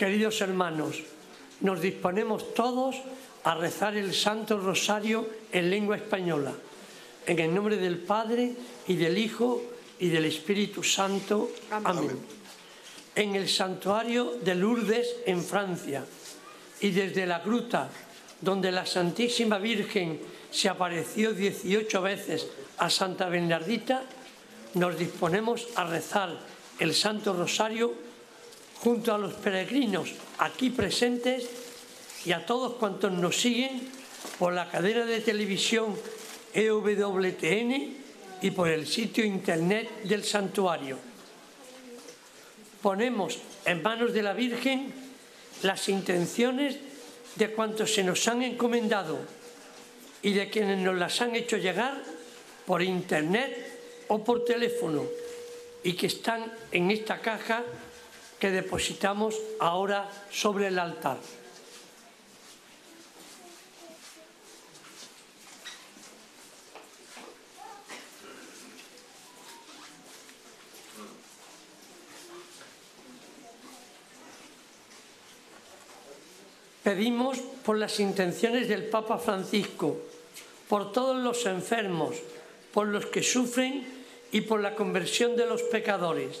Queridos hermanos, nos disponemos todos a rezar el Santo Rosario en lengua española, en el nombre del Padre y del Hijo y del Espíritu Santo. Amén. En el santuario de Lourdes, en Francia, y desde la gruta donde la Santísima Virgen se apareció 18 veces a Santa Bernardita, nos disponemos a rezar el Santo Rosario junto a los peregrinos aquí presentes y a todos cuantos nos siguen por la cadena de televisión EWTN y por el sitio internet del santuario. Ponemos en manos de la Virgen las intenciones de cuantos se nos han encomendado y de quienes nos las han hecho llegar por internet o por teléfono y que están en esta caja que depositamos ahora sobre el altar. Pedimos por las intenciones del Papa Francisco, por todos los enfermos, por los que sufren y por la conversión de los pecadores.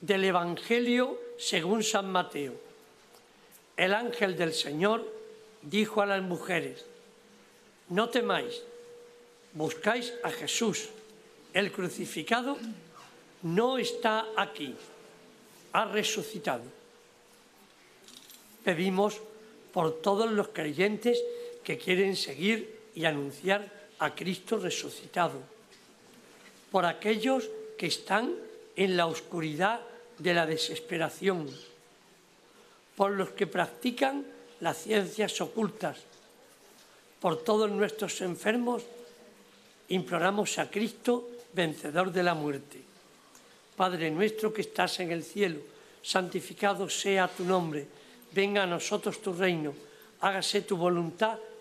Del Evangelio según San Mateo. El ángel del Señor dijo a las mujeres, no temáis, buscáis a Jesús, el crucificado no está aquí, ha resucitado. Pedimos por todos los creyentes que quieren seguir y anunciar a Cristo resucitado, por aquellos que están en la oscuridad de la desesperación, por los que practican las ciencias ocultas, por todos nuestros enfermos, imploramos a Cristo, vencedor de la muerte. Padre nuestro que estás en el cielo, santificado sea tu nombre, venga a nosotros tu reino, hágase tu voluntad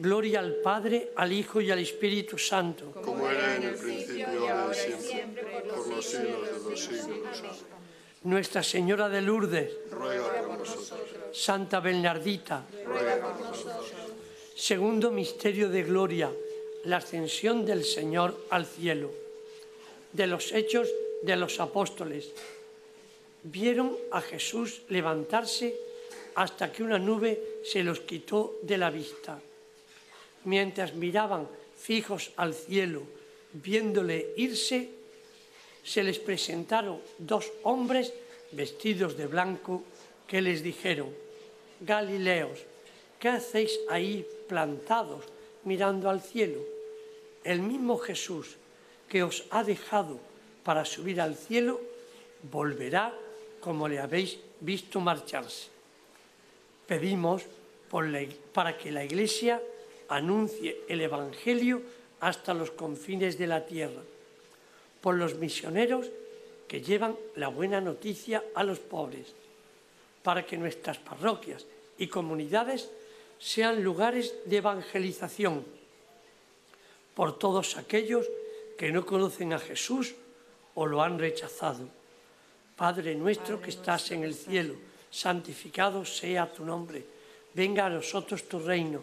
Gloria al Padre, al Hijo y al Espíritu Santo. Como era en el principio, ahora y siempre, por los siglos de los siglos. Nuestra Señora de Lourdes, Ruega por nosotros, Santa Bernardita. ruega por nosotros. Segundo misterio de gloria, la ascensión del Señor al cielo. De los hechos de los apóstoles. Vieron a Jesús levantarse hasta que una nube se los quitó de la vista. Mientras miraban fijos al cielo, viéndole irse, se les presentaron dos hombres vestidos de blanco que les dijeron, Galileos, ¿qué hacéis ahí plantados mirando al cielo? El mismo Jesús que os ha dejado para subir al cielo, volverá como le habéis visto marcharse. Pedimos para que la Iglesia anuncie el Evangelio hasta los confines de la tierra, por los misioneros que llevan la buena noticia a los pobres, para que nuestras parroquias y comunidades sean lugares de evangelización, por todos aquellos que no conocen a Jesús o lo han rechazado. Padre nuestro que estás en el cielo, santificado sea tu nombre. Venga a nosotros tu reino.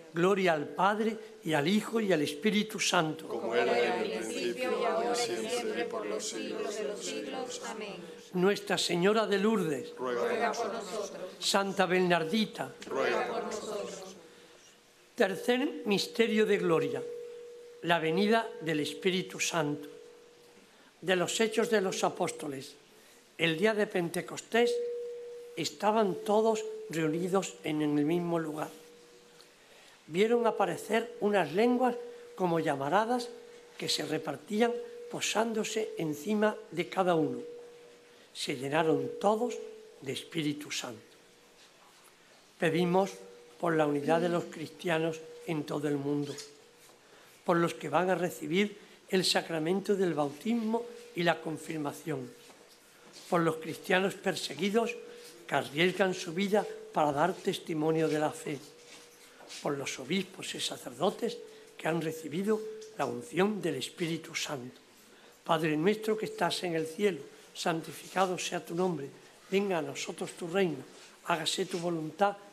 Gloria al Padre y al Hijo y al Espíritu Santo. Como era en el principio, y ahora y siempre, por los siglos de los siglos. Amén. Nuestra Señora de Lourdes, Ruega por nosotros, Santa Bernardita, ruega por nosotros. Tercer misterio de gloria, la venida del Espíritu Santo. De los hechos de los apóstoles, el día de Pentecostés estaban todos reunidos en el mismo lugar. Vieron aparecer unas lenguas como llamaradas que se repartían posándose encima de cada uno. Se llenaron todos de Espíritu Santo. Pedimos por la unidad de los cristianos en todo el mundo, por los que van a recibir el sacramento del bautismo y la confirmación, por los cristianos perseguidos que arriesgan su vida para dar testimonio de la fe, por los obispos y sacerdotes que han recibido la unción del Espíritu Santo. Padre nuestro que estás en el cielo, santificado sea tu nombre, venga a nosotros tu reino, hágase tu voluntad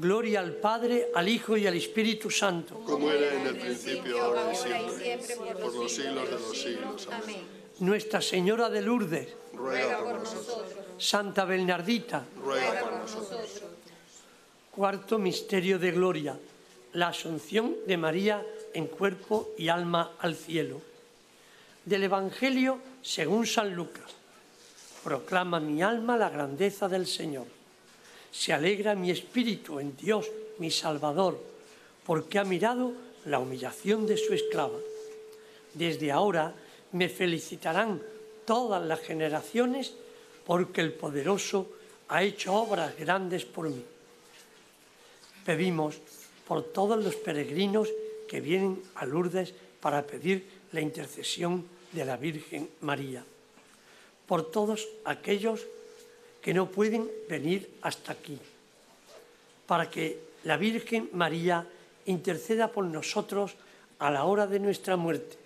Gloria al Padre, al Hijo y al Espíritu Santo. Como era en el principio, ahora y siempre, por los siglos de los siglos. Amén. Nuestra Señora de Lourdes, Ruega por nosotros. Santa Bernardita, Ruega por nosotros. Cuarto misterio de gloria, la asunción de María en cuerpo y alma al cielo. Del Evangelio según San Lucas. Proclama mi alma la grandeza del Señor. Se alegra mi espíritu en Dios, mi Salvador, porque ha mirado la humillación de su esclava. Desde ahora me felicitarán todas las generaciones, porque el poderoso ha hecho obras grandes por mí pedimos por todos los peregrinos que vienen a Lourdes para pedir la intercesión de la Virgen María, por todos aquellos que no pueden venir hasta aquí, para que la Virgen María interceda por nosotros a la hora de nuestra muerte,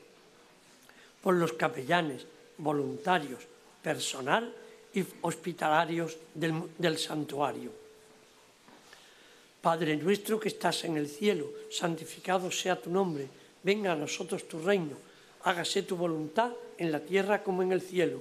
por los capellanes, voluntarios, personal y hospitalarios del, del santuario Padre nuestro que estás en el cielo, santificado sea tu nombre, venga a nosotros tu reino, hágase tu voluntad en la tierra como en el cielo.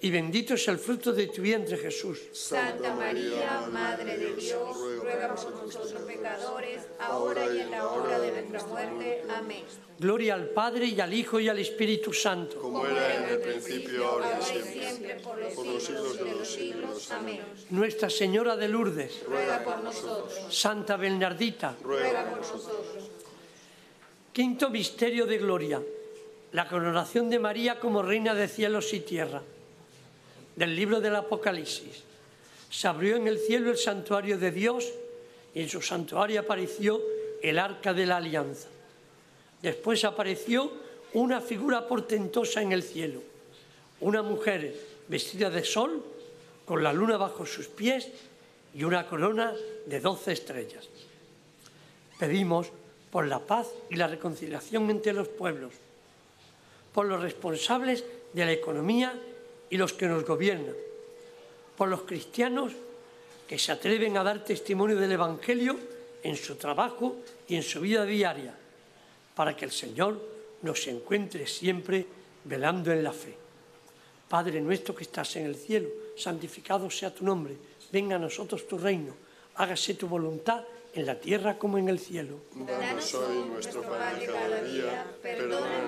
y bendito es el fruto de tu vientre Jesús. Santa María, Madre de Dios, ruega por nosotros pecadores, ahora y en la hora de nuestra muerte. Amén. Gloria al Padre y al Hijo y al Espíritu Santo. Como era en el principio, ahora y y siempre. siempre, por los siglos de los siglos. Amén. Nuestra Señora de Lourdes, Ruega por nosotros, Santa Bernardita. ruega por nosotros. Quinto misterio de gloria, la coronación de María como reina de cielos y tierra. Del libro del Apocalipsis. Se abrió en el cielo el santuario de Dios y en su santuario apareció el arca de la alianza. Después apareció una figura portentosa en el cielo, una mujer vestida de sol, con la luna bajo sus pies y una corona de doce estrellas. Pedimos por la paz y la reconciliación entre los pueblos, por los responsables de la economía y los que nos gobiernan, por los cristianos que se atreven a dar testimonio del Evangelio en su trabajo y en su vida diaria, para que el Señor nos encuentre siempre velando en la fe. Padre nuestro que estás en el cielo, santificado sea tu nombre, venga a nosotros tu reino, hágase tu voluntad en la tierra como en el cielo. Danos hoy nuestro pan de cada día, perdona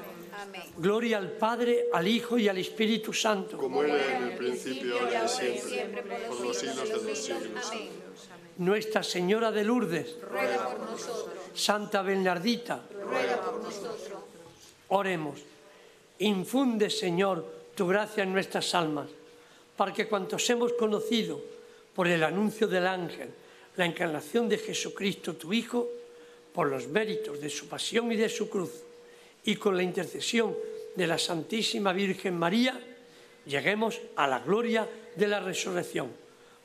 Gloria al Padre, al Hijo y al Espíritu Santo. Como era en el principio, ahora y siempre, por los siglos de los siglos. Amén. Nuestra Señora de Lourdes, Ruega por nosotros, Santa Bernardita, ruega por nosotros. oremos. Infunde, Señor, tu gracia en nuestras almas, para que cuantos hemos conocido por el anuncio del ángel la encarnación de Jesucristo, tu Hijo, por los méritos de su pasión y de su cruz, y con la intercesión de la Santísima Virgen María, lleguemos a la gloria de la resurrección.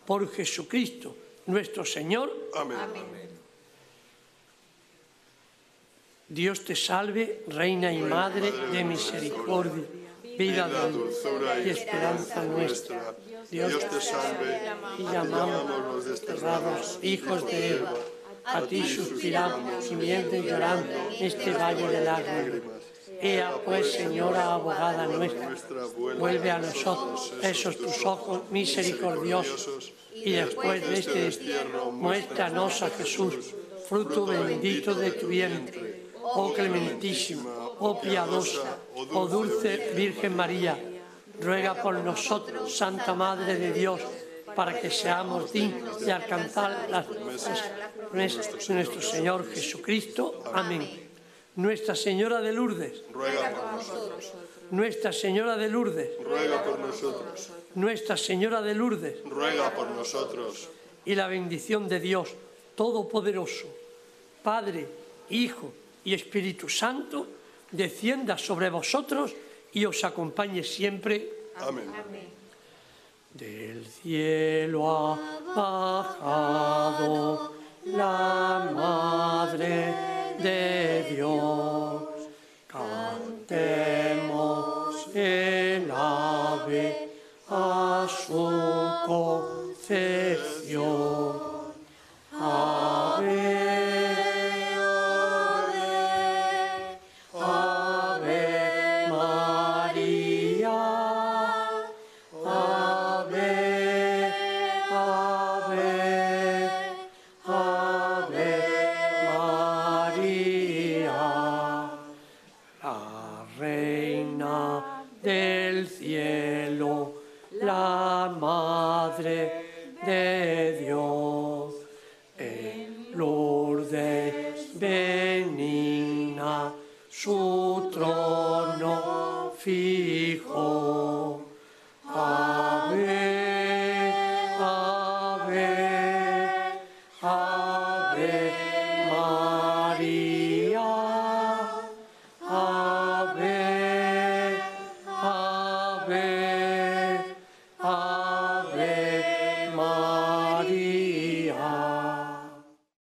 Por Jesucristo, nuestro Señor, Amén. Dios te salve, Reina y Madre de misericordia, vida, dulzura y esperanza nuestra. Dios te salve, Y llamamos los desterrados hijos de Eva. A ti suspiramos, gimiendo y llorando este valle de lágrimas. Ea pues, Señora abogada nuestra, vuelve a nosotros esos tus ojos misericordiosos y después de este destierro muéstranos a Jesús, fruto bendito de tu vientre. Oh clementísima, oh piadosa, oh dulce Virgen María, ruega por nosotros, Santa Madre de Dios, para que seamos dignos de alcanzar las nuestro Señor Jesucristo. Amén. Nuestra Señora de Lourdes, ruega por nosotros. Nuestra Señora de Lourdes, ruega por nosotros. Nuestra Señora de Lourdes, ruega por nosotros. Y la bendición de Dios Todopoderoso, Padre, Hijo y Espíritu Santo, descienda sobre vosotros y os acompañe siempre. Amén. Del cielo ha bajado la Madre de Dios. Cantemos el ave a su concepción.